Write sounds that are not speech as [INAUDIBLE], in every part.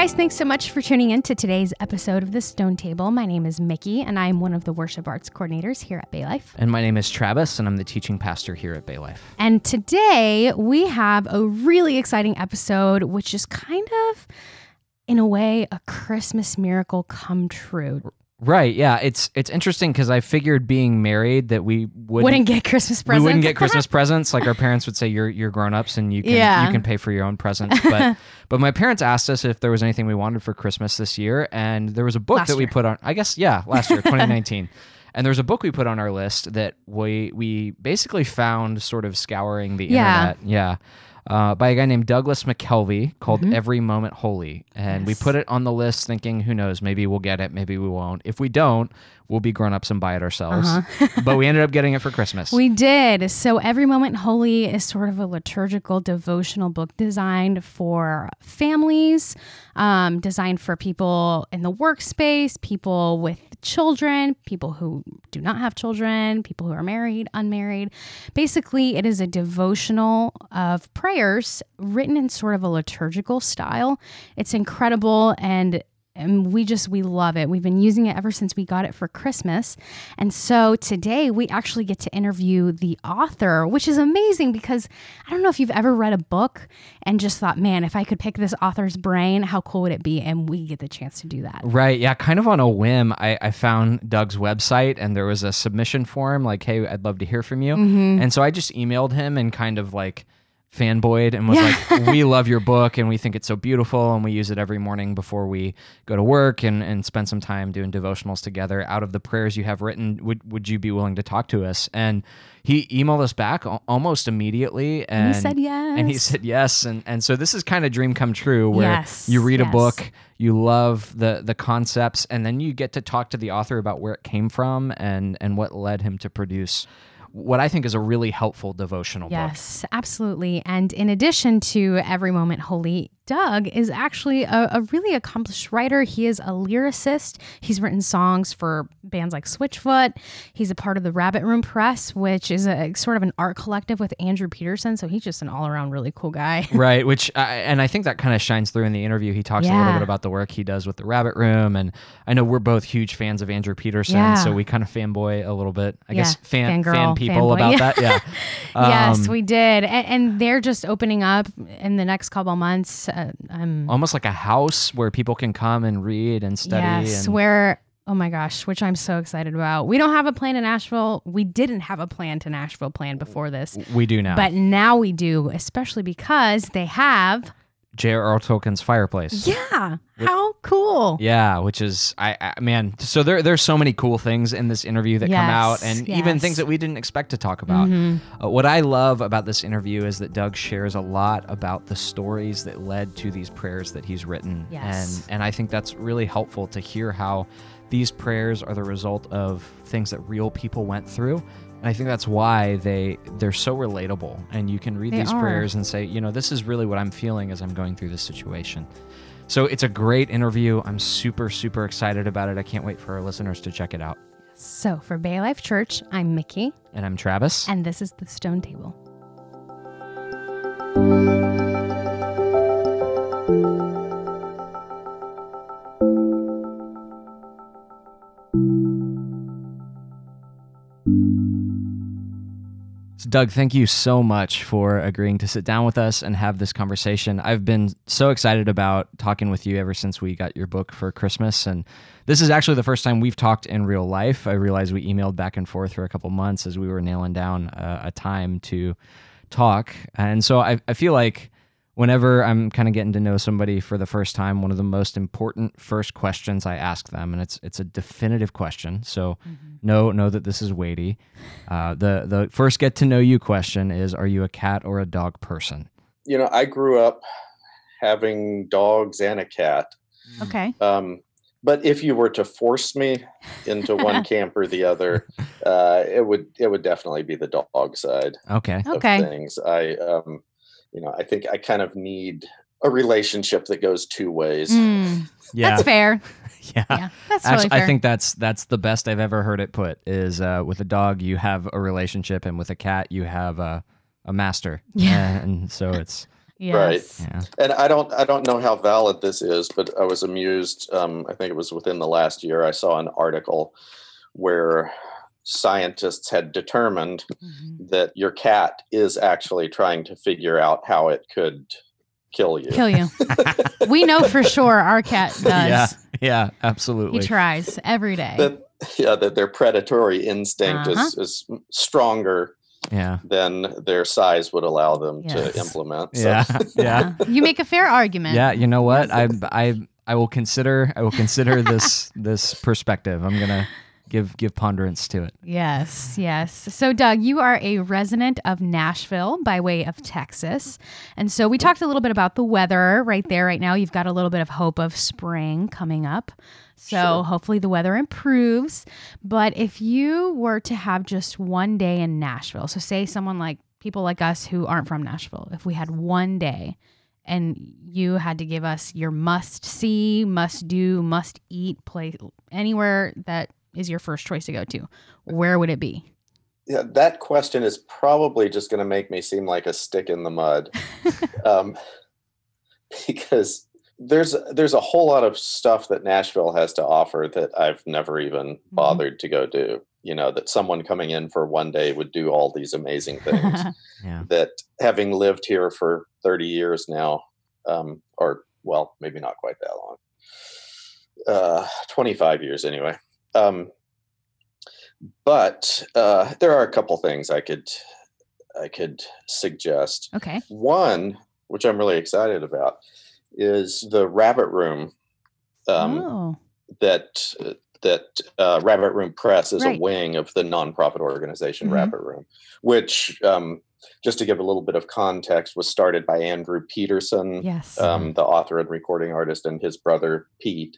guys, thanks so much for tuning in to today's episode of The Stone Table. My name is Mickey, and I'm one of the worship arts coordinators here at Bay Life. And my name is Travis, and I'm the teaching pastor here at Bay Life. And today we have a really exciting episode, which is kind of, in a way, a Christmas miracle come true. Right. Yeah. It's it's interesting because I figured being married that we wouldn't, Wouldn't get Christmas presents. we wouldn't get Christmas [LAUGHS] presents. Like our parents would say, "You're you're grown ups and you can Yeah. you can pay for your own presents." But [LAUGHS] but my parents asked us if there was anything we wanted for Christmas this year, and there was a book Last that we put on. I guess yeah, last year, [LAUGHS] 2019. And there was a book we put on our list that we we basically found sort of scouring the Yeah. internet. Yeah. Uh, by a guy named Douglas McKelvey called Every Moment Holy. And we Mm-hmm. Put it on the list thinking, who knows, maybe we'll get it, maybe we won't. If we don't, we'll be grown ups and buy it ourselves. [LAUGHS] but we ended up getting it for [LAUGHS] Christmas. Uh-huh. We did. So, Every Moment Holy is sort of a liturgical devotional book designed for families, um, designed for people in the workspace, people with children, people who do not have children, people who are married, unmarried. Basically, it is a devotional of prayers written in sort of a liturgical style. It's incredible and and we just we love it. We've been using it ever since we got it for Christmas. And so today we actually get to interview the author, which is amazing because I don't know if you've ever read a book and just thought, "Man, if I could pick this author's brain, how cool would it be?" And we get the chance to do that. Right. Yeah. Kind of on a whim, I, I found Doug's website and there was a submission form like, hey, I'd love to hear from you. Mm-hmm. And so I just emailed him and kind of like fanboyed and was like, we [LAUGHS] love your book and we think it's so beautiful and we use it every morning before we go to work and, and spend some time doing devotionals together. Out of the prayers you have written, would, would you be willing to talk to us? And he emailed us back almost immediately. And, he said yes, And he yes. said yes. And, and so this is kind of dream come true where Yes, you read a book, you love the the concepts and then you get to talk to the author about where it came from and and what led him to produce what I think is a really helpful devotional book. Yes, absolutely. And in addition to Every Moment Holy, Doug is actually a, a really accomplished writer. He is a lyricist. He's written songs for bands like Switchfoot. He's a part of the Rabbit Room Press, which is a sort of an art collective with Andrew Peterson. So he's just an all around really cool guy. [LAUGHS] Right, which I, and I think that kind of shines through in the interview. He talks a little bit about the work he does with the Rabbit Room, and I know we're both huge fans of Andrew Peterson, Yeah. so we kind of fanboy a little bit. I Yeah, guess fan fangirl, fan people fanboy, about yeah. that. Yeah, [LAUGHS] yes, Um, we did. And, and they're just opening up in the next couple months. Uh, um, almost like a house where people can come and read and study. Yes, and, where oh my gosh, which I'm so excited about. We don't have a plan in Nashville. We didn't have a plan to Nashville plan before this, we do now. but now we do, especially because they have. J.R.R. Tolkien's fireplace. Yeah, how cool! Yeah, which is I, I man. So there there's so many cool things in this interview that come out, and even yes. Mm-hmm. things that we didn't expect to talk about. Uh, what I love about this interview is that Doug shares a lot about the stories that led to these prayers that he's written, Yes. and and I think that's really helpful to hear how these prayers are the result of things that real people went through. And I think that's why they they're so relatable, and you can read They these are. prayers and say, you know, this is really what I'm feeling as I'm going through this situation. So it's a great interview. I'm super, super excited about it. I can't wait for our listeners to check it out. So for Bay Life Church, I'm Mickey, And I'm Travis. and this is the Stone Table. Doug, thank you so much for agreeing to sit down with us and have this conversation. I've been so excited about talking with you ever since we got your book for Christmas. And this is actually the first time we've talked in real life. I realized we emailed back and forth for a couple months as we were nailing down a, a time to talk. And so I, I feel like whenever I'm kind of getting to know somebody for the first time, one of the most important first questions I ask them, and it's it's a definitive question. So know know that this is weighty. Uh, the the first get to know you question is: Are you a cat or a dog person? you know, I grew up having dogs and a cat. Okay. Um, but if you were to force me into one [LAUGHS] camp or the other, uh, it would it would definitely be the dog side Okay. Okay. things. I, um, you know, I think I kind of need a relationship that goes two ways. Mm, Yeah. That's fair. [LAUGHS] yeah. Yeah, that's Actually, really fair. I think that's that's the best I've ever heard it put. Is uh, with a dog you have a relationship, and with a cat you have a a master. Yeah. and so it's [LAUGHS] Yes. Yeah. And I don't I don't know how valid this is, but I was amused. Um, I think it was within the last year. I saw an article where scientists had determined Mhm. that your cat is actually trying to figure out how it could kill you. Kill you. [LAUGHS] we know for sure our cat does. Yeah. Yeah. Absolutely. He tries every day. That yeah, that their predatory instinct Uh-huh. is is stronger Yeah. than their size would allow them Yes. to implement. So. Yeah. [LAUGHS] Yeah. Uh, you make a fair argument. Yeah. You know what? I I I will consider I will consider this this perspective. I'm gonna give give ponderance to it. Yes, yes. So, Doug, you are a resident of Nashville by way of Texas. And so we talked a little bit about the weather right there. Right now, you've got a little bit of hope of spring coming up. So, Sure. hopefully, the weather improves. But if you were to have just one day in Nashville, so say someone like people like us who aren't from Nashville, if we had one day and you had to give us your must see, must do, must eat place anywhere that is your first choice to go to, where would it be? Yeah, that question is probably just going to make me seem like a stick in the mud, [LAUGHS] um, because there's there's a whole lot of stuff that Nashville has to offer that I've never even bothered to go do. You know, that someone coming in for one day would do all these amazing [LAUGHS] things. Yeah. that having lived here for 30 years now, um, or well, maybe not quite that long, uh, 25 years anyway. Um, but uh, there are a couple things I could I could suggest. okay. One, which I'm really excited about, is the Rabbit Room. Um, oh, That that uh, Rabbit Room Press is Right. a wing of the nonprofit organization Mhm. Rabbit Room, which, um, just to give a little bit of context, was started by Andrew Peterson, yes. um, the author and recording artist, and his brother Pete.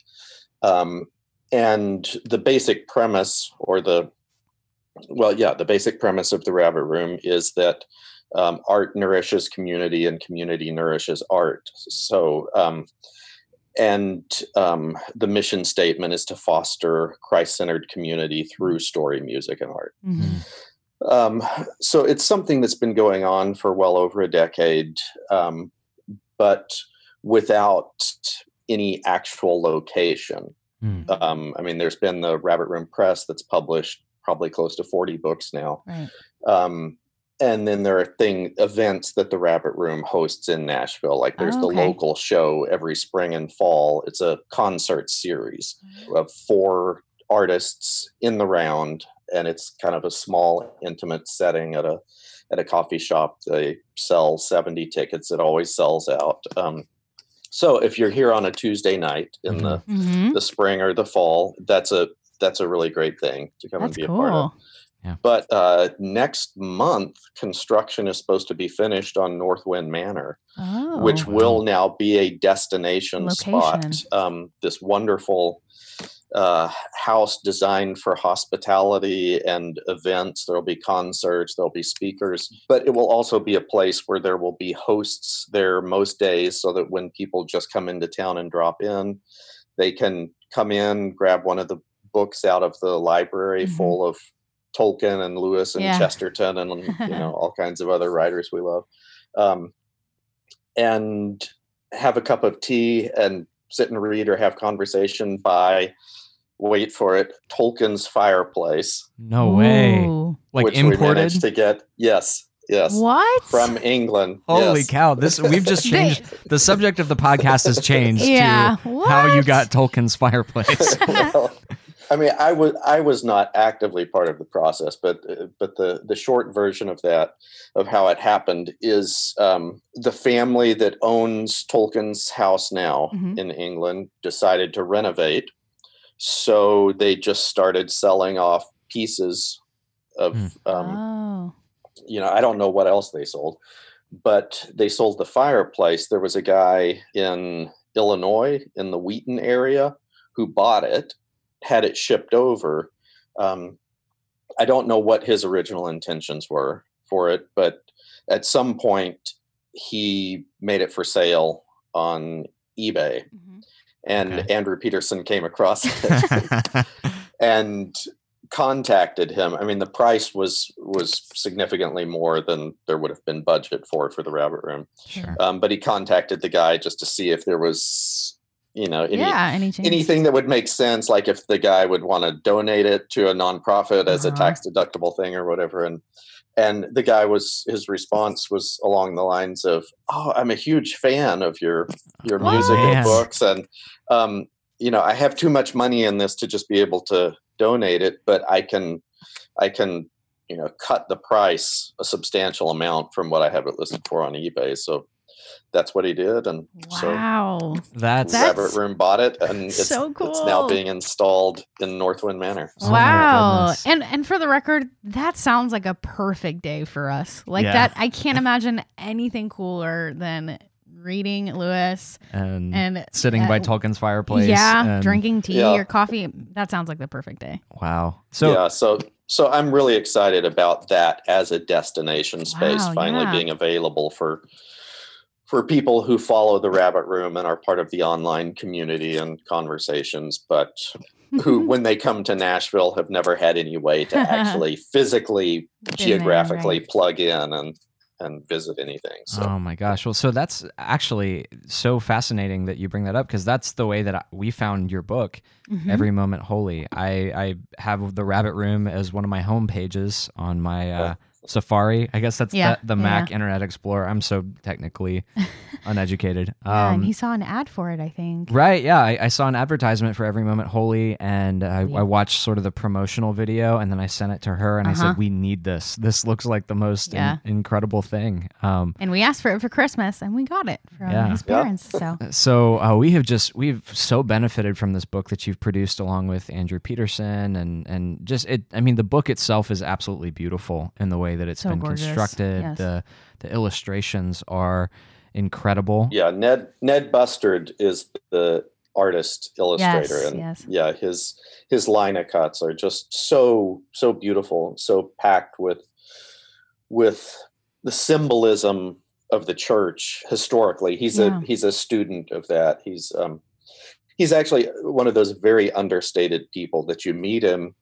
Um, and the basic premise, or the well, yeah, the basic premise of the Rabbit Room is that um, art nourishes community, and community nourishes art. So, um, and um, the mission statement is to foster Christ-centered community through story, music, and art. Mhm. Um, so it's something that's been going on for well over a decade, um, but without any actual location. Hmm. Um, I mean, there's been the Rabbit Room Press that's published probably close to 40 books now. Right. Um, and then there are thing events that the Rabbit Room hosts in Nashville. Like there's Oh, the local show every spring and fall. It's a concert series of four artists in the round, and it's kind of a small, intimate setting at a at a coffee shop. They sell 70 tickets. It always sells out. Um, so if you're here on a Tuesday night in the Mhm. the spring or the fall, that's a that's a really great thing to come That's and be a part of. cool. But uh, next month, construction is supposed to be finished on Northwind Manor, Oh. which wow. will now be a destination spot. Um, this wonderful uh, house designed for hospitality and events. There'll be concerts, there'll be speakers, but it will also be a place where there will be hosts there most days so that when people just come into town and drop in, they can come in, grab one of the books out of the library Mhm. full of Tolkien and Lewis and Yeah. Chesterton and you know all kinds of other writers we love, um, and have a cup of tea and sit and read or have conversation by wait for it Tolkien's fireplace, No way. Ooh. Like which we imported. managed to get. Yes, yes, What? from England. Holy yes. cow! This we've just [LAUGHS] changed. the subject of the podcast has changed Yeah. to how you got Tolkien's fireplace. [LAUGHS] well, I mean, I was I was not actively part of the process, but but the the short version of that of how it happened is um, the family that owns Tolkien's house now Mhm. in England decided to renovate, so they just started selling off pieces of Hmm. um, oh. you know, I don't know what else they sold, but they sold the fireplace. There was a guy in Illinois in the Wheaton area who bought it, had it shipped over. Um, I don't know what his original intentions were for it, but at some point he made it for sale on eBay, Mhm. And Okay. Andrew Peterson came across [LAUGHS] it and contacted him. I mean, the price was was significantly more than there would have been budget for for the Rabbit Room. Sure. Um, but he contacted the guy just to see if there was, you know, any, yeah, any anything that would make sense, like if the guy would want to donate it to a nonprofit as a Uh-huh. tax deductible thing or whatever. And and the guy was his response was along the lines of, "Oh, I'm a huge fan of your your What? music Man. and books, and um, you know, I have too much money in this to just be able to donate it, but I can, I can." You know, cut the price a substantial amount from what I have it listed for on eBay. So that's what he did, and so Wow. That's, That's Rabbit Room bought it, and it's, so it's now being installed in Northwind Manor. Oh my wow. goodness. And and for the record, that sounds like a perfect day for us. Like Yeah. that I can't [LAUGHS] imagine anything cooler than reading Lewis and, and sitting by uh, Tolkien's fireplace. Yeah, and- drinking tea Yeah. or coffee. That sounds like the perfect day. Wow. So yeah, so so I'm really excited about that as a destination space Wow, finally yeah. being available for for people who follow the Rabbit Room and are part of the online community and conversations, but who, [LAUGHS] when they come to Nashville, have never had any way to actually [LAUGHS] physically, Been there, geographically right. plug in and and visit anything. So Oh my gosh. Well, so that's actually so fascinating that you bring that up because that's the way that I, we found your book, Mhm. Every Moment Holy. I, I have the Rabbit Room as one of my home pages on my uh, Safari. I guess that's Yeah, the, the yeah. Mac Internet Explorer. I'm so technically [LAUGHS] uneducated. Yeah, Um, and he saw an ad for it, I think. Right, yeah. I, I saw an advertisement for Every Moment Holy, and I, Yeah. I watched sort of the promotional video, and then I sent it to her, and I Uh-huh. said, "We need this. This looks like the most in- incredible thing." Um, And we asked for it for Christmas and we got it from Yeah. his Yeah. parents. So [LAUGHS] so uh, we have just we've so benefited from this book that you've produced along with Andrew Peterson, and and just it. I mean, the book itself is absolutely beautiful in the way that it's So been gorgeous, constructed. yes. The the illustrations are incredible. yeah, Ned Ned Bustard is the artist illustrator, Yes, and yes. yeah, his his linocuts are just so so beautiful, so packed with with the symbolism of the church historically. He's Yeah. a he's a student of that. He's um he's actually one of those very understated people that you meet him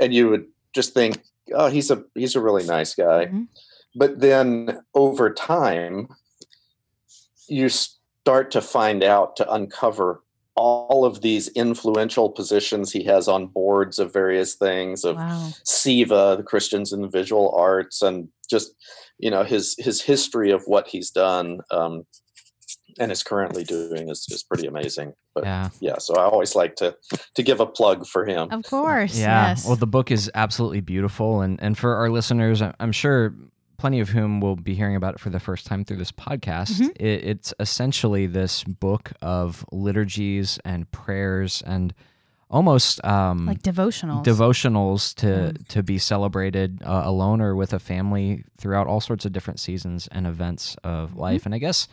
and you would just think, oh, he's a he's a really nice guy. Mhm. But then over time, you start to find out to uncover all of these influential positions he has on boards of various things of wow. CIVA, the Christians in the visual arts, and just you know his his history of what he's done um, and is currently doing is, is pretty amazing. But yeah. Yeah. so I always like to to give a plug for him. Of course. Yeah. Yes. Well, the book is absolutely beautiful, and and for our listeners, I- I'm sure plenty of whom will be hearing about it for the first time through this podcast. Mhm. It, it's essentially this book of liturgies and prayers and almost um, like devotionals. devotionals to Mm. to be celebrated uh, alone or with a family throughout all sorts of different seasons and events of Mm-hmm. life. And I guess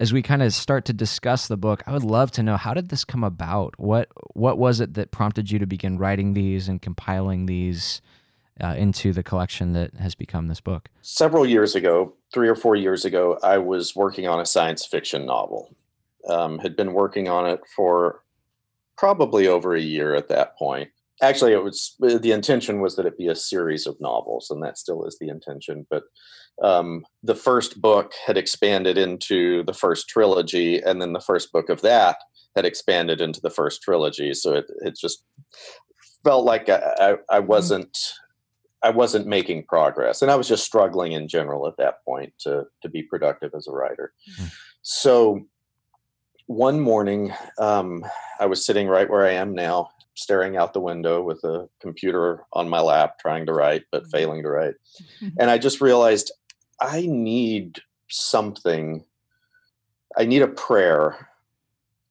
as we kind of start to discuss the book, I would love to know how did this come about? What what was it that prompted you to begin writing these and compiling these uh, into the collection that has become this book? Several years ago, three or four years ago, I was working on a science fiction novel. Um, had been working on it for probably over a year at that point. Actually, it was the intention was that it be a series of novels, and that still is the intention. But um, the first book had expanded into the first trilogy, and then the first book of that had expanded into the first trilogy. So it it just felt like I, I, I wasn't I wasn't making progress, and I was just struggling in general at that point to to be productive as a writer. Mhm. So one morning, um, I was sitting right where I am now, staring out the window with a computer on my lap, trying to write but Mhm. failing to write, [LAUGHS] and I just realized I need something. I need a prayer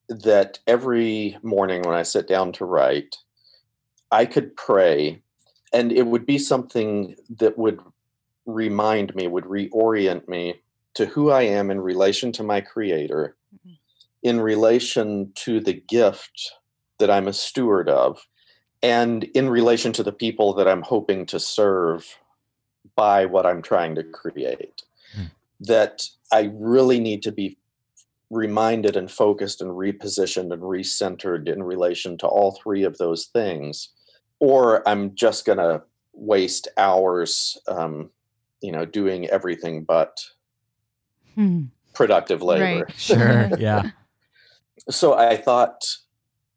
that every morning when I sit down to write, I could pray and it would be something that would remind me, would reorient me to who I am in relation to my creator, Mhm. in relation to the gift that I'm a steward of, and in relation to the people that I'm hoping to serve by what I'm trying to create. Hmm. That I really need to be reminded and focused and repositioned and recentered in relation to all three of those things or I'm just going to waste hours, um, you know, doing everything but Hmm. productive labor. Right. [LAUGHS] Sure. [LAUGHS] Yeah. So I thought,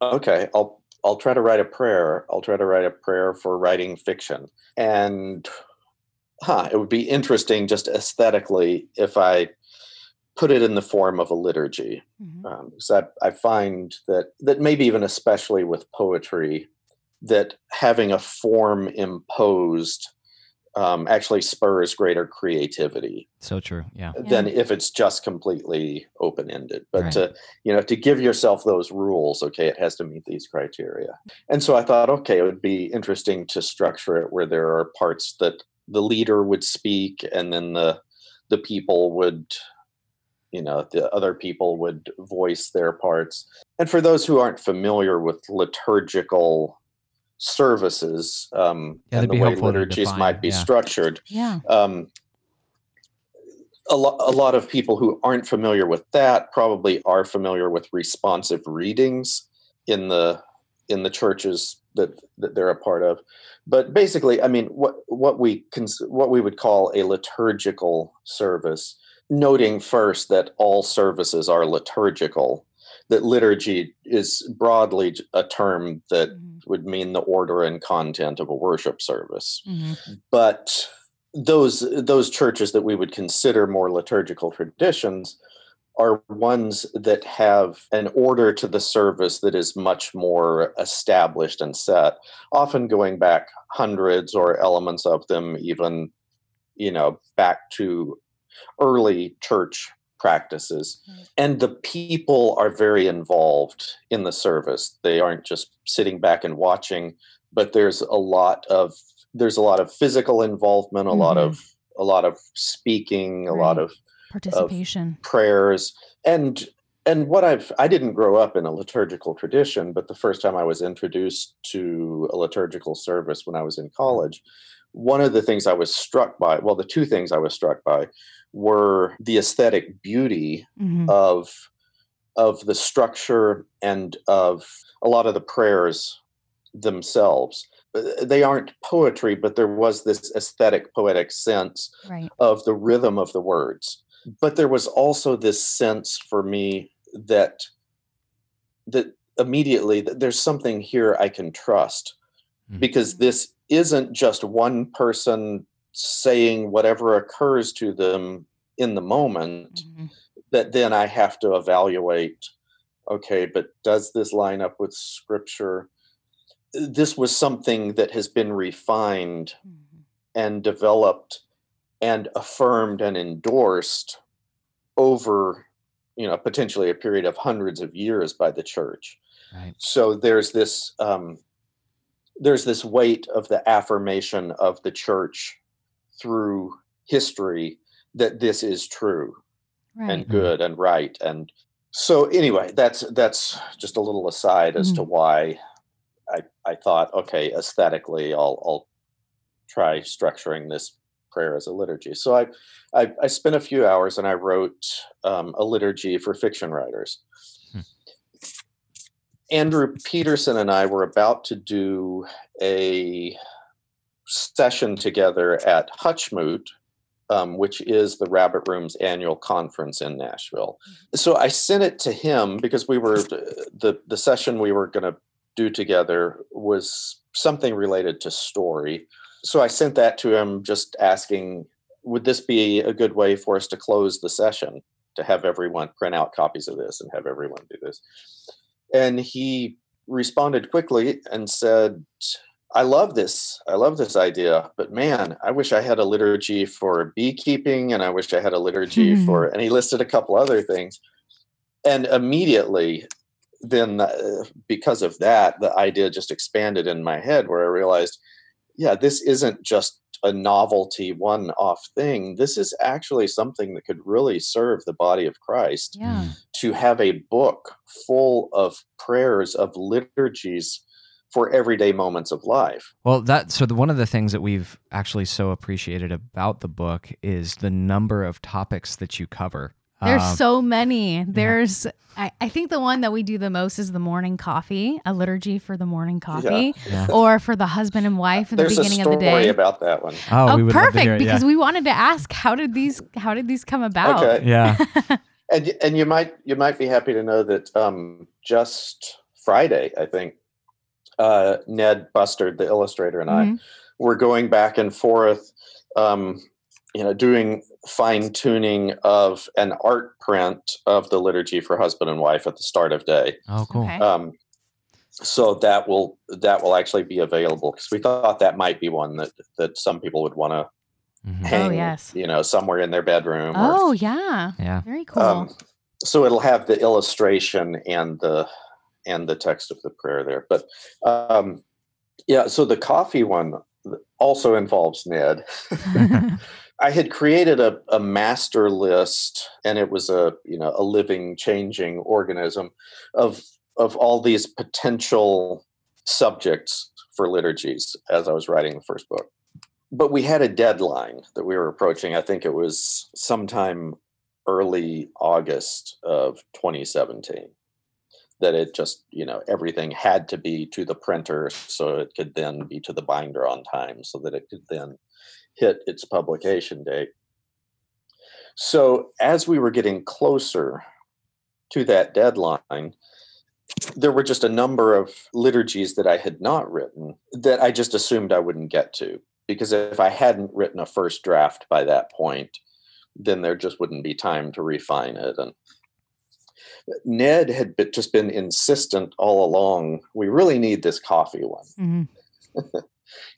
okay, I'll I'll try to write a prayer. I'll try to write a prayer for writing fiction. And huh, it would be interesting just aesthetically if I put it in the form of a liturgy. Mhm. Um, because I, I find that that maybe even especially with poetry, that having a form imposed um, actually spurs greater creativity So true. Yeah. than if it's just completely open ended. But Right. to you know to give yourself those rules, okay, it has to meet these criteria. And so I thought, okay, it would be interesting to structure it where there are parts that the leader would speak, and then the the people would you know the other people would voice their parts and for those who aren't familiar with liturgical services um, Yeah, and the be way liturgies define, might be yeah. structured Yeah. um, a, lo- a lot of people who aren't familiar with that probably are familiar with responsive readings in the in the churches that that they're a part of but basically i mean what what we cons- what we would call a liturgical service noting first that all services are liturgical that liturgy is broadly a term that Mhm. would mean the order and content of a worship service Mhm. but those those churches that we would consider more liturgical traditions are ones that have an order to the service that is much more established and set often going back hundreds or elements of them even you know back to early church practices Right. and the people are very involved in the service they aren't just sitting back and watching but there's a lot of there's a lot of physical involvement a lot Mhm. of a lot of speaking a lot of Participation. prayers and and what i've i didn't grow up in a liturgical tradition but the first time i was introduced to a liturgical service when i was in college one of the things i was struck by well the two things i was struck by were the aesthetic beauty Mhm. of of the structure and of a lot of the prayers themselves they aren't poetry but there was this aesthetic poetic sense right. of the rhythm of the words but there was also this sense for me that that immediately that there's something here i can trust Mhm. because this isn't just one person saying whatever occurs to them in the moment Mhm. that then I have to evaluate okay, but does this line up with scripture? This was something that has been refined Mhm. and developed and affirmed and endorsed over you know potentially a period of hundreds of years by the church Right. so there's this um, there's this weight of the affirmation of the church through history that this is true Right. and good and right and so anyway that's that's just a little aside as to why i i thought okay aesthetically i'll i'll try structuring this prayer as a liturgy so i i, I spent a few hours and i wrote um, a liturgy for fiction writers Hmm. andrew peterson and i were about to do a session together at hutchmoot um, which is the Rabbit Room's annual conference in Nashville. So I sent it to him because we were the the session we were going to do together was something related to story. So I sent that to him, just asking, would this be a good way for us to close the session to have everyone print out copies of this and have everyone do this? And he responded quickly and said, I love this. I love this idea, but man, I wish I had a liturgy for beekeeping and I wish I had a liturgy Hmm. for, and he listed a couple other things. And immediately, then uh, because of that, the idea just expanded in my head where I realized, yeah, this isn't just a novelty one off thing. This is actually something that could really serve the body of Christ Yeah. Mm. to have a book full of prayers, of liturgies for everyday moments of life. Well, that so the, one of the things that we've actually so appreciated about the book is the number of topics that you cover. There's Um, so many. There's, I, I think the one that we do the most is the morning coffee, a liturgy for the morning coffee, Yeah. or for the husband and wife in There's the a beginning of the story day. about that one. Oh, Oh, we would love to perfect! hear it, Because we wanted to ask how did these how did these come about? Okay. yeah. [LAUGHS] And and you might you might be happy to know that um, just Friday, I think, uh, Ned Bustard, the illustrator, and Mhm. I were going back and forth, um, you know, doing fine tuning of an art print of the liturgy for husband and wife at the start of day. Oh, cool. Okay. Um, so that will that will actually be available because we thought that might be one that that some people would want to Mhm. hang, yes. you know, somewhere in their bedroom. or Oh yeah, Yeah. very cool. um, so it'll have the illustration and the and the text of the prayer there. But um, yeah, so the coffee one also involves Ned. [LAUGHS] [LAUGHS] I had created a, a master list, and it was a you know a living, changing organism of of all these potential subjects for liturgies as I was writing the first book. But we had a deadline that we were approaching. I think it was sometime early August of 2017 that it just, you know, everything had to be to the printer so it could then be to the binder on time so that it could then hit its publication date. So as we were getting closer to that deadline, there were just a number of liturgies that I had not written that I just assumed I wouldn't get to because if I hadn't written a first draft by that point, then there just wouldn't be time to refine it. And Ned had been, just been insistent all along. We really need this coffee one. Mhm. [LAUGHS]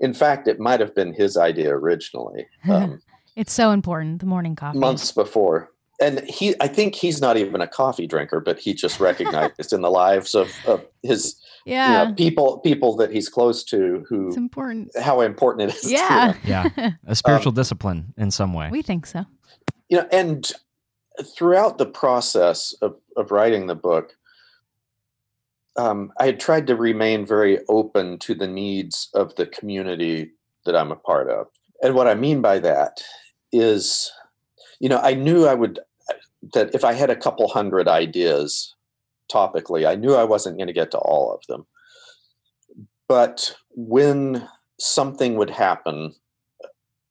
In fact, it might have been his idea originally, [LAUGHS] um, It's so important. The morning coffee. months before. And he, I think he's not even a coffee drinker, but he just [LAUGHS] recognized in the lives of, of his you know, people, people that he's close to, it's who important. how important it is. to Yeah, him. Yeah. [LAUGHS] A spiritual discipline in some way. we think so. you know and throughout the process of, of writing the book um, i had tried to remain very open to the needs of the community that i'm a part of and what i mean by that is you know i knew i would that if i had a couple hundred ideas topically i knew i wasn't going to get to all of them but when something would happen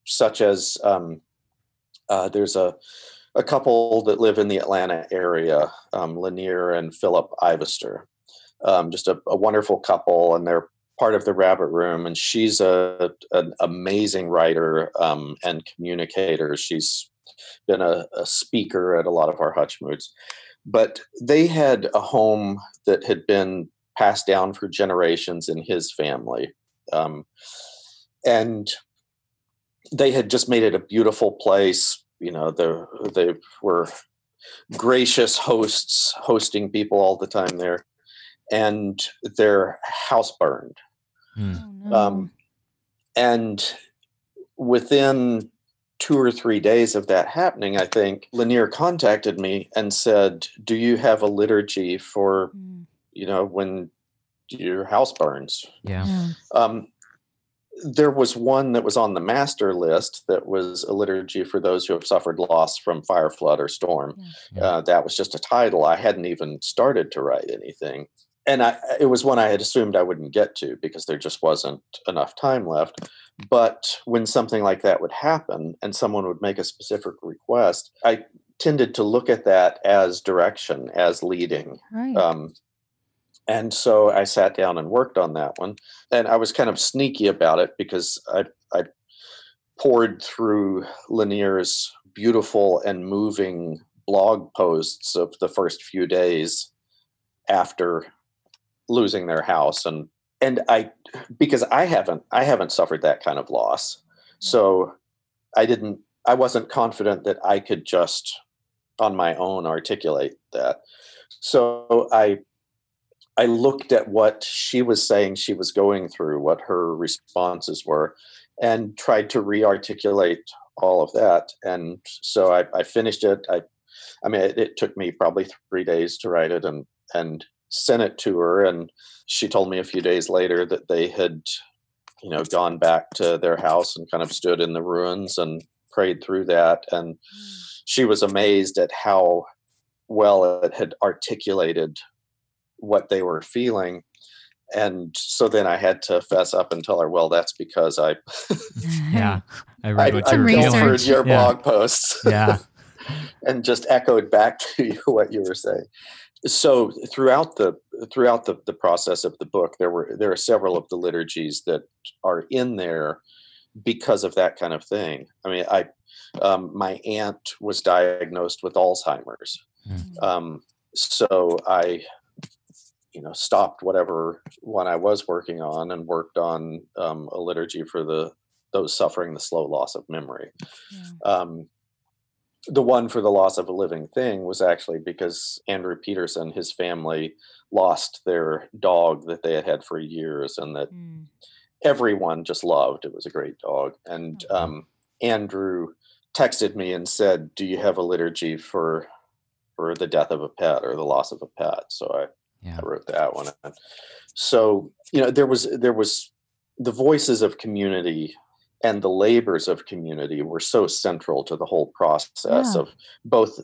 such as um, uh, there's a a couple that live in the Atlanta area, um, Lanier and Philip Ivester. Um, just a, a wonderful couple, and they're part of the Rabbit Room. And she's a an amazing writer um, and communicator. She's been a, a speaker at a lot of our Hutchmoots. But they had a home that had been passed down for generations in his family, um, and they had just made it a beautiful place. You know, they they were gracious hosts, hosting people all the time there, and their house burned. Oh, no. Um, and within two or three days of that happening, I think Lanier contacted me and said, "Do you have a liturgy for Mm, you know when your house burns?" Yeah. yeah. Um, there was one that was on the master list that was a liturgy for those who have suffered loss from fire, flood, or storm. Yeah. Uh, that was just a title. I hadn't even started to write anything. And I, it was one I had assumed I wouldn't get to because there just wasn't enough time left. But when something like that would happen and someone would make a specific request, I tended to look at that as direction, as leading. Right. Um, and so I sat down and worked on that one. And I was kind of sneaky about it because I, I poured through Lanier's beautiful and moving blog posts of the first few days after losing their house and and I because I haven't I haven't suffered that kind of loss. So I didn't I wasn't confident that I could just on my own articulate that. So I I looked at what she was saying she was going through, what her responses were, and tried to re-articulate all of that. And so I, I finished it. I, I mean, it, it took me probably three days to write it, and and sent it to her. And she told me a few days later that they had, you know, gone back to their house and kind of stood in the ruins and prayed through that. And mm. she was amazed at how well it had articulated what they were feeling and so then I had to fess up and tell her, well, that's because I [LAUGHS] yeah I [LAUGHS] I, read what I you were research. feeling. your Yeah. blog posts Yeah. [LAUGHS] and just echoed back to you what you were saying. So throughout the throughout the, the process of the book, there were there are several of the liturgies that are in there because of that kind of thing. I mean, I um, my aunt was diagnosed with Alzheimer's, Mm. um, so I you know stopped whatever one I was working on and worked on um, a liturgy for the those suffering the slow loss of memory um, the one for the loss of a living thing was actually because Andrew Peterson, his family, lost their dog that they had had for years and that Mm. everyone just loved. It was a great dog. And Oh. um, Andrew texted me and said, "Do you have a liturgy for for the death of a pet or the loss of a pet?" So I Yeah. I wrote that one. So you know there was there was the voices of community and the labors of community were so central to the whole process Yeah. of both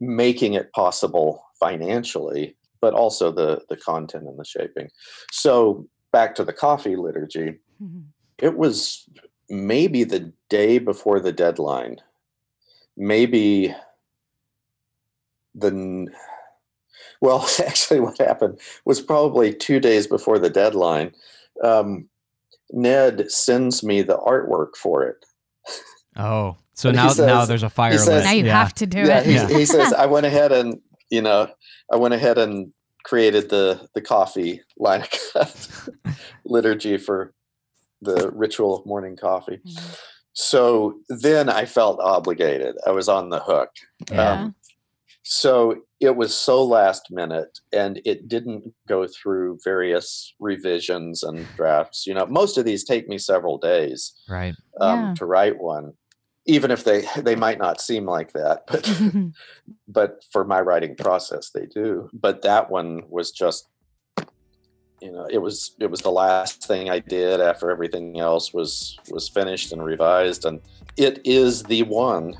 making it possible financially but also the the content and the shaping so back to the coffee liturgy Mhm. it was maybe the day before the deadline maybe the well [LAUGHS] actually what happened was probably two days before the deadline um, ned sends me the artwork for it Oh, so But he now now there's a fire says- Now you yeah. have to do yeah, it. he, Yeah. he says [LAUGHS] i went ahead and you know i went ahead and created the the coffee line of [LAUGHS] liturgy for the ritual of morning coffee Mhm. so then i felt obligated i was on the hook Yeah. Um, so it was so last minute and it didn't go through various revisions and drafts you know most of these take me several days Right. um, Yeah. to write one even if they they might not seem like that but [LAUGHS] but for my writing process they do but that one was just you know it was it was the last thing i did after everything else was was finished and revised and it is the one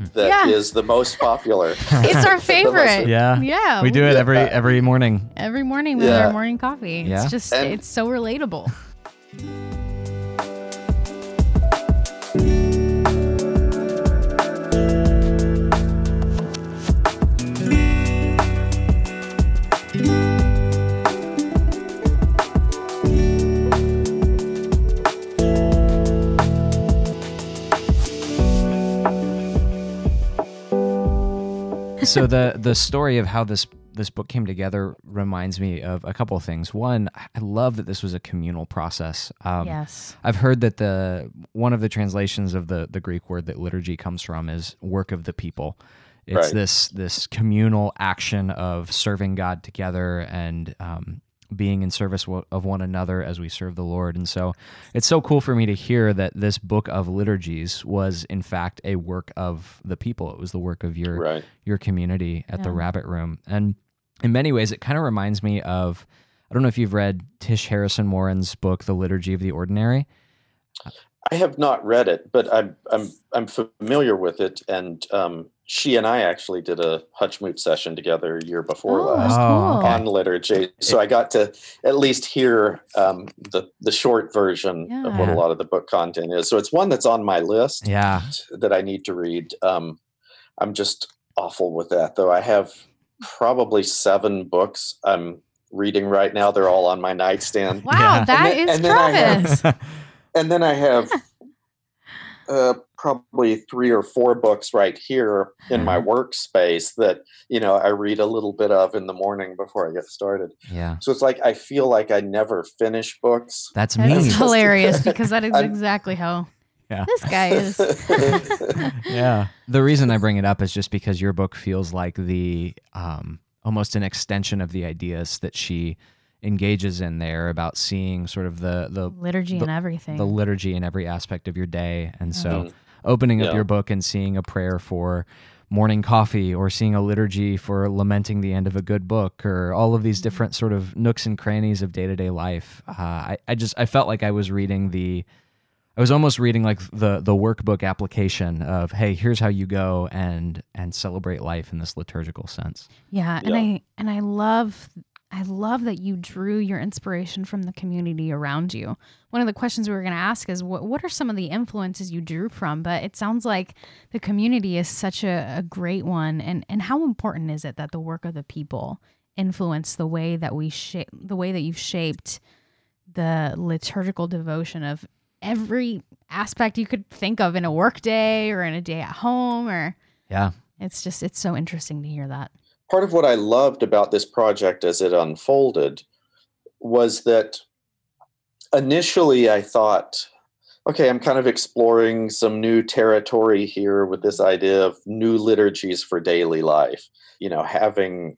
Hmm. that is Yeah. the most popular [LAUGHS] it's our [LAUGHS] favorite. Yeah. Yeah. We do it every Yeah. every morning. every morning with Yeah. our morning coffee. Yeah. It's just And- it's so relatable. [LAUGHS] so the the story of how this this book came together reminds me of a couple of things. One, I love that this was a communal process. Um, yes. I've heard that the one of the translations of the the Greek word that liturgy comes from is work of the people. It's Right. this this communal action of serving God together and um, being in service of one another as we serve the Lord. And so it's so cool for me to hear that this book of liturgies was in fact a work of the people. It was the work of your right your community at the Rabbit Room. And in many ways, it kind of reminds me of I don't know if you've read Tish Harrison Warren's book, The Liturgy of the Ordinary. i have not read it but i'm i'm i'm familiar with it and um she and i actually did a hutchmoot session together a year before Oh, last Oh, cool. on liturgy. So I got to at least hear um, the the short version of what a lot of the book content is. So it's one that's on my list Yeah. that I need to read. Um, I'm just awful with that, though. I have probably seven books I'm reading right now. They're all on my nightstand, Wow, Yeah. that And then- is and then I have- Travis. [LAUGHS] and then I have. [LAUGHS] Uh, probably three or four books right here in my workspace that you know I read a little bit of in the morning before I get started. yeah. So it's like I feel like I never finish books. That's That's me. Just- hilarious because that [LAUGHS] is I'm- exactly how Yeah. this guy is. [LAUGHS] yeah. The reason I bring it up is just because your book feels like the um, almost an extension of the ideas that she engages in there about seeing sort of the the Liturgy the- and everything. the liturgy in every aspect of your day. And so Opening up your book and seeing a prayer for morning coffee or seeing a liturgy for lamenting the end of a good book or all of these different sort of nooks and crannies of day-to-day life. Uh, I, I just, I felt like I was reading the, I was almost reading like the the workbook application of hey, here's how you go and and celebrate life in this liturgical sense. Yeah, and Yeah. I and I love I love that you drew your inspiration from the community around you. One of the questions we were going to ask is what what are some of the influences you drew from? But it sounds like the community is such a, a great one, and and how important is it that the work of the people influence the way that we shape the way that you've shaped the liturgical devotion of every aspect you could think of in a work day or in a day at home or Yeah. it's just it's so interesting to hear that. Part of what I loved about this project as it unfolded was that initially I thought, okay, I'm kind of exploring some new territory here with this idea of new liturgies for daily life. You know, having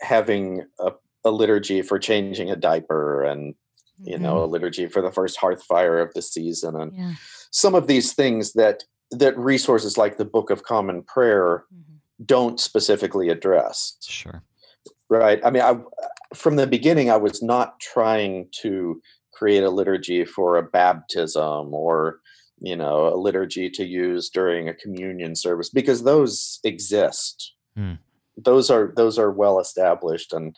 having a, a liturgy for changing a diaper and you know a liturgy for the first hearth fire of the season and Yeah. some of these things that that resources like the book of common prayer Mhm. Don't specifically address Sure. right i mean i from the beginning i was not trying to create a liturgy for a baptism or you know a liturgy to use during a communion service because those exist Hmm. those are those are well established and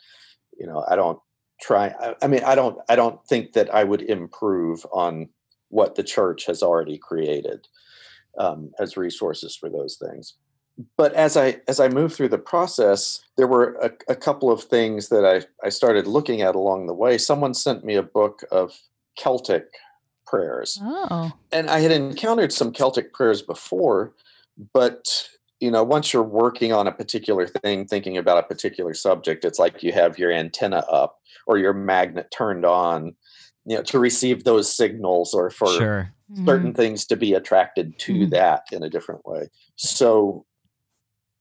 you know i don't try I, I mean i don't i don't think that i would improve on what the church has already created um, as resources for those things but as I as I moved through the process, there were a, a couple of things that I, I started looking at along the way. Someone sent me a book of Celtic prayers, Oh. and I had encountered some Celtic prayers before, but you know, once you're working on a particular thing, thinking about a particular subject, it's like you have your antenna up or your magnet turned on, you know, to receive those signals or for Sure. certain things to be attracted to Mhm. that in a different way. So,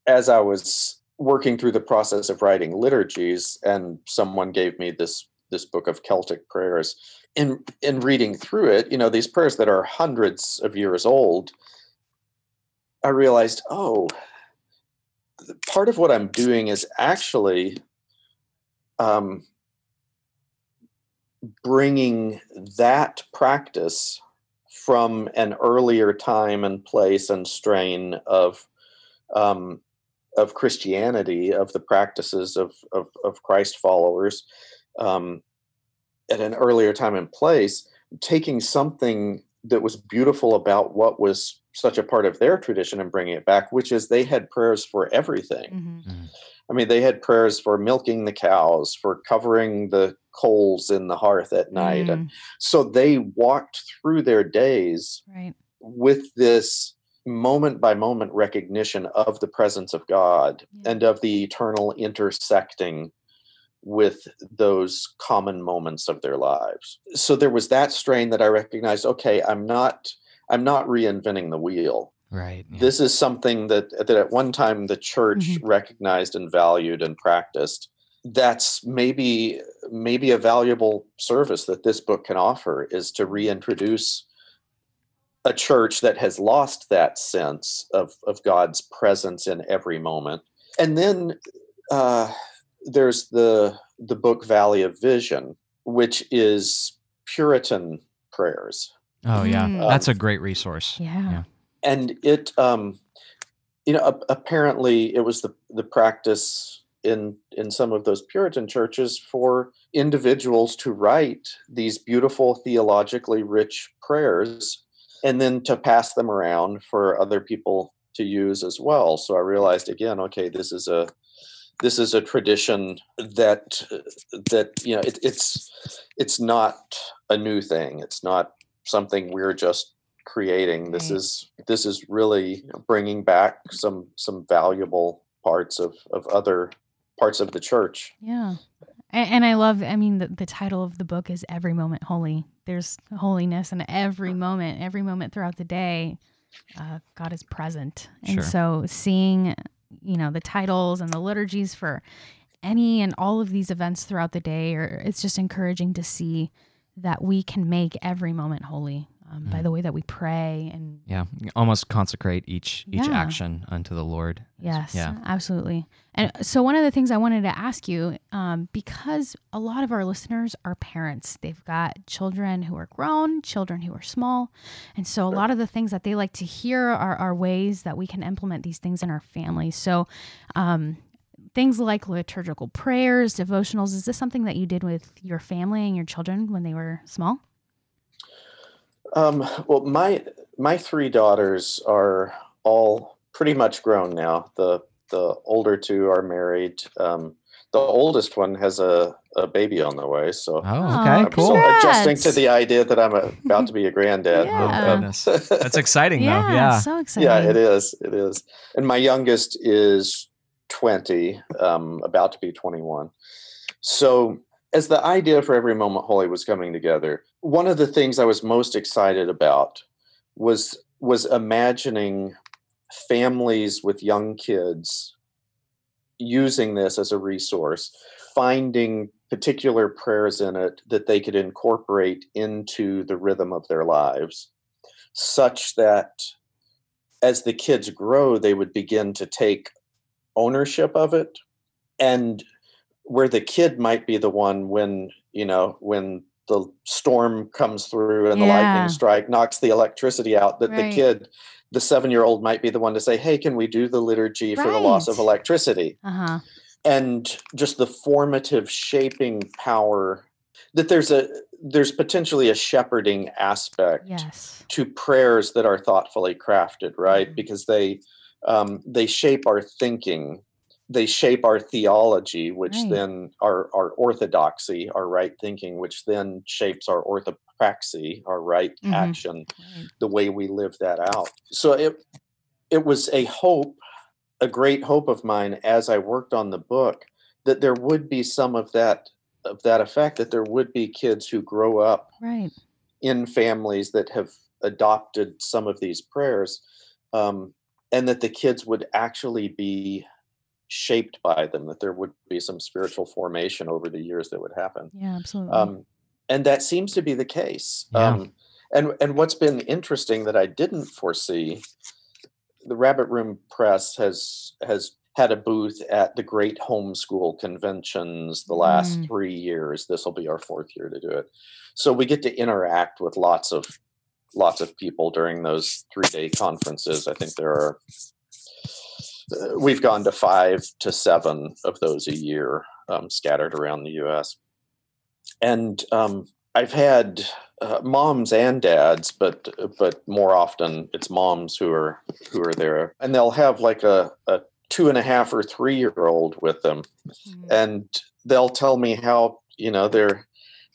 as I was working through the process of writing liturgies, and someone gave me this this book of Celtic prayers, in in reading through it, you know, these prayers that are hundreds of years old, I realized, oh, part of what I'm doing is actually um, bringing that practice from an earlier time and place and strain of um, of Christianity, of the practices of of, of Christ followers, um, at an earlier time and place, taking something that was beautiful about what was such a part of their tradition and bringing it back, which is they had prayers for everything. Mhm. I mean, they had prayers for milking the cows, for covering the coals in the hearth at night. And Mm, so they walked through their days right. with this moment by moment recognition of the presence of God Yeah. and of the eternal intersecting with those common moments of their lives. So there was that strain that I recognized, okay, I'm not I'm not reinventing the wheel Right. yeah. this is something that that at one time the church Mhm. recognized and valued and practiced that's maybe maybe a valuable service that this book can offer is to reintroduce a church that has lost that sense of of God's presence in every moment and then uh, there's the the book Valley of Vision which is Puritan prayers oh yeah. Mm. That's a great resource. Yeah. Yeah. and it um you know a- apparently it was the the practice in in some of those puritan churches for individuals to write these beautiful theologically rich prayers and then to pass them around for other people to use as well so i realized again okay this is a this is a tradition that that you know it, it's it's not a new thing it's not something we're just creating this Right. is this is really bringing back some some valuable parts of of other parts of the church Yeah. And, and I love, I mean, the, the title of the book is Every Moment Holy. There's holiness in every moment, every moment throughout the day. Uh, God is present. And Sure. so seeing, you know, the titles and the liturgies for any and all of these events throughout the day, or it's just encouraging to see that we can make every moment holy. Um, by Mm. the way that we pray and Yeah, almost consecrate each each Yeah. action unto the Lord. Yes, Yeah. absolutely. And so, one of the things I wanted to ask you, um, because a lot of our listeners are parents, they've got children who are grown, children who are small. And so, a lot of the things that they like to hear are, are ways that we can implement these things in our families. So, um, things like liturgical prayers, devotionals, is this something that you did with your family and your children when they were small? Um, well, my my three daughters are all pretty much grown now. The the older two are married. Um, the oldest one has a, a baby on the way, so Oh, okay, I'm cool. still adjusting to the idea that I'm about to be a granddad. [LAUGHS] Yeah. Oh Uh, goodness, that's exciting though. Yeah, Yeah. so exciting. [LAUGHS] yeah, it is. It is. And my youngest is 20, um, about to be 21. So, as the idea for Every Moment Holy was coming together, one of the things I was most excited about was was imagining families with young kids using this as a resource, finding particular prayers in it that they could incorporate into the rhythm of their lives, such that as the kids grow, they would begin to take ownership of it. And where the kid might be the one when, you know, when the storm comes through and the lightning strike knocks the electricity out, that the kid, the seven year old, might be the one to say, Hey, can we do the liturgy for the loss of electricity? Uh huh. and just the formative shaping power that there's a there's potentially a shepherding aspect Yes. to prayers that are thoughtfully crafted right Mhm. because they um, they shape our thinking they shape our theology which Right. then our our orthodoxy our right thinking which then shapes our orthopraxy our right Mhm. action Right. the way we live that out. So it it was a hope, a great hope of mine as I worked on the book that there would be some of that of that effect that there would be kids who grow up Right. in families that have adopted some of these prayers um, and that the kids would actually be shaped by them that there would be some spiritual formation over the years that would happen Yeah, absolutely. um, and that seems to be the case. Yeah. Um, and and what's been interesting that I didn't foresee, the Rabbit Room Press has has had a booth at the Great Homeschool Conventions the last Mm. three years. This will be our fourth year to do it, so we get to interact with lots of lots of people during those three day conferences. I think there are. Uh, we've gone to five to seven of those a year, um, scattered around the U.S and um, I've had uh, moms and dads, but but more often it's moms who are who are there, and they'll have like a, a two and a half or three year old with them, Mhm. and they'll tell me how you know their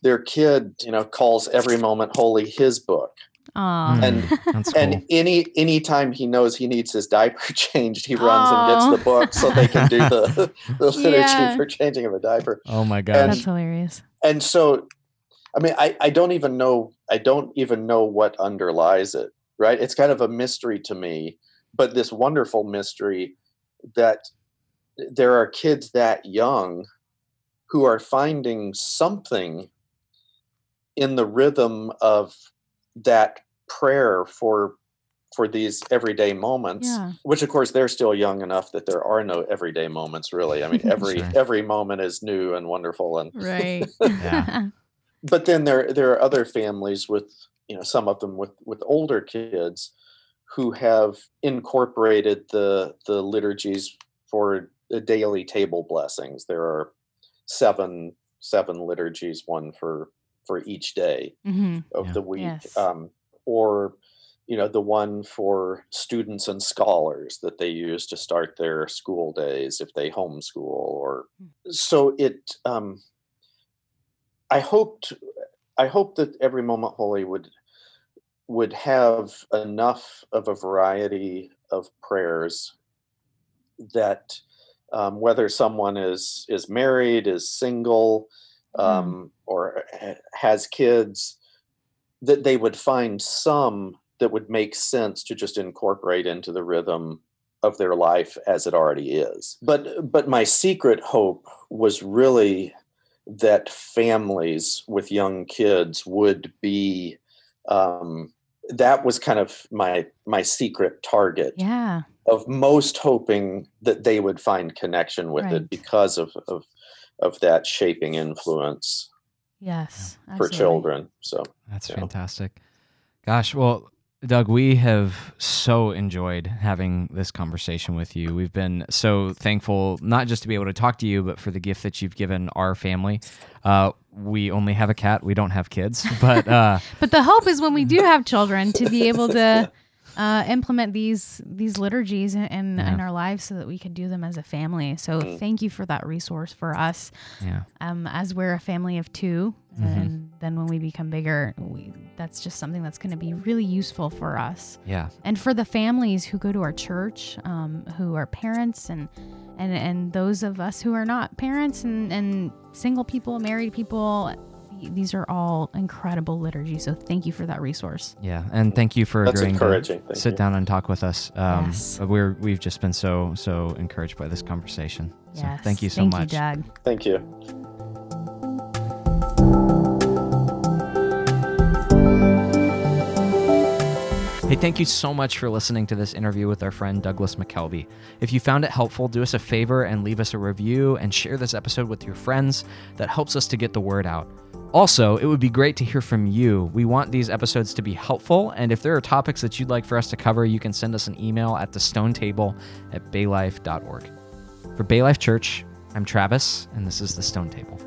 their kid you know calls every moment holy his book, Aw. Mm, and- cool. and any anytime he knows he needs his diaper [LAUGHS] changed, he runs and gets the book so they can do the [LAUGHS] the liturgy Yeah. for changing of a diaper. oh my and- gosh. That's hilarious. and so i mean I, I don't even know i don't even know what underlies it right it's kind of a mystery to me but this wonderful mystery that there are kids that young who are finding something in the rhythm of that prayer for for these everyday moments Yeah. which of course they're still young enough that there are no everyday moments really i mean [LAUGHS] every Sure. every moment is new and wonderful and Right. [LAUGHS] Yeah. [LAUGHS] but then there there are other families with you know some of them with with older kids who have incorporated the the liturgies for the daily table blessings there are seven seven liturgies one for for each day hmm of Yeah. the week Yes. um, or you know the one for students and scholars that they use to start their school days if they homeschool or so it um, i hoped i hope that every moment holy would would have enough of a variety of prayers that um, whether someone is is married is single um, or ha- has kids that they would find some that would make sense to just incorporate into the rhythm of their life as it already is but but my secret hope was really that families with young kids would be um, that was kind of my my secret target Yeah. of most hoping that they would find connection with Right. it because of of of that shaping influence Yes. for absolutely. children. So That's Yeah. fantastic. Gosh, well, Doug, we have so enjoyed having this conversation with you. We've been so thankful, not just to be able to talk to you, but for the gift that you've given our family. Uh, we only have a cat; we don't have kids, [LAUGHS] but uh, But the hope is when we do have children to be able to [LAUGHS] uh, implement these these liturgies in, in, Yeah. in our lives so that we could do them as a family. So Mm. thank you for that resource for us yeah, um, as we're a family of 2 Mhm. And then when we become bigger, we, that's just something that's going to be really useful for us. yeah, and for the families who go to our church um, who are parents and and and those of us who are not parents and and single people married people these are all incredible liturgies so thank you for that resource yeah. And thank you for that's agreeing to encouraging. Thank sit you. down and talk with us. Um, Yes. We're we've just been so so encouraged by this conversation. So yes thank you so thank much. you doug Thank you. Hey, thank you so much for listening to this interview with our friend Douglas McKelvey. If you found it helpful, do us a favor and leave us a review and share this episode with your friends. That helps us to get the word out. Also, it would be great to hear from you. We want these episodes to be helpful, and if there are topics that you'd like for us to cover, you can send us an email at the stone table at baylife.org. For Baylife Church, I'm Travis, and this is the Stone Table.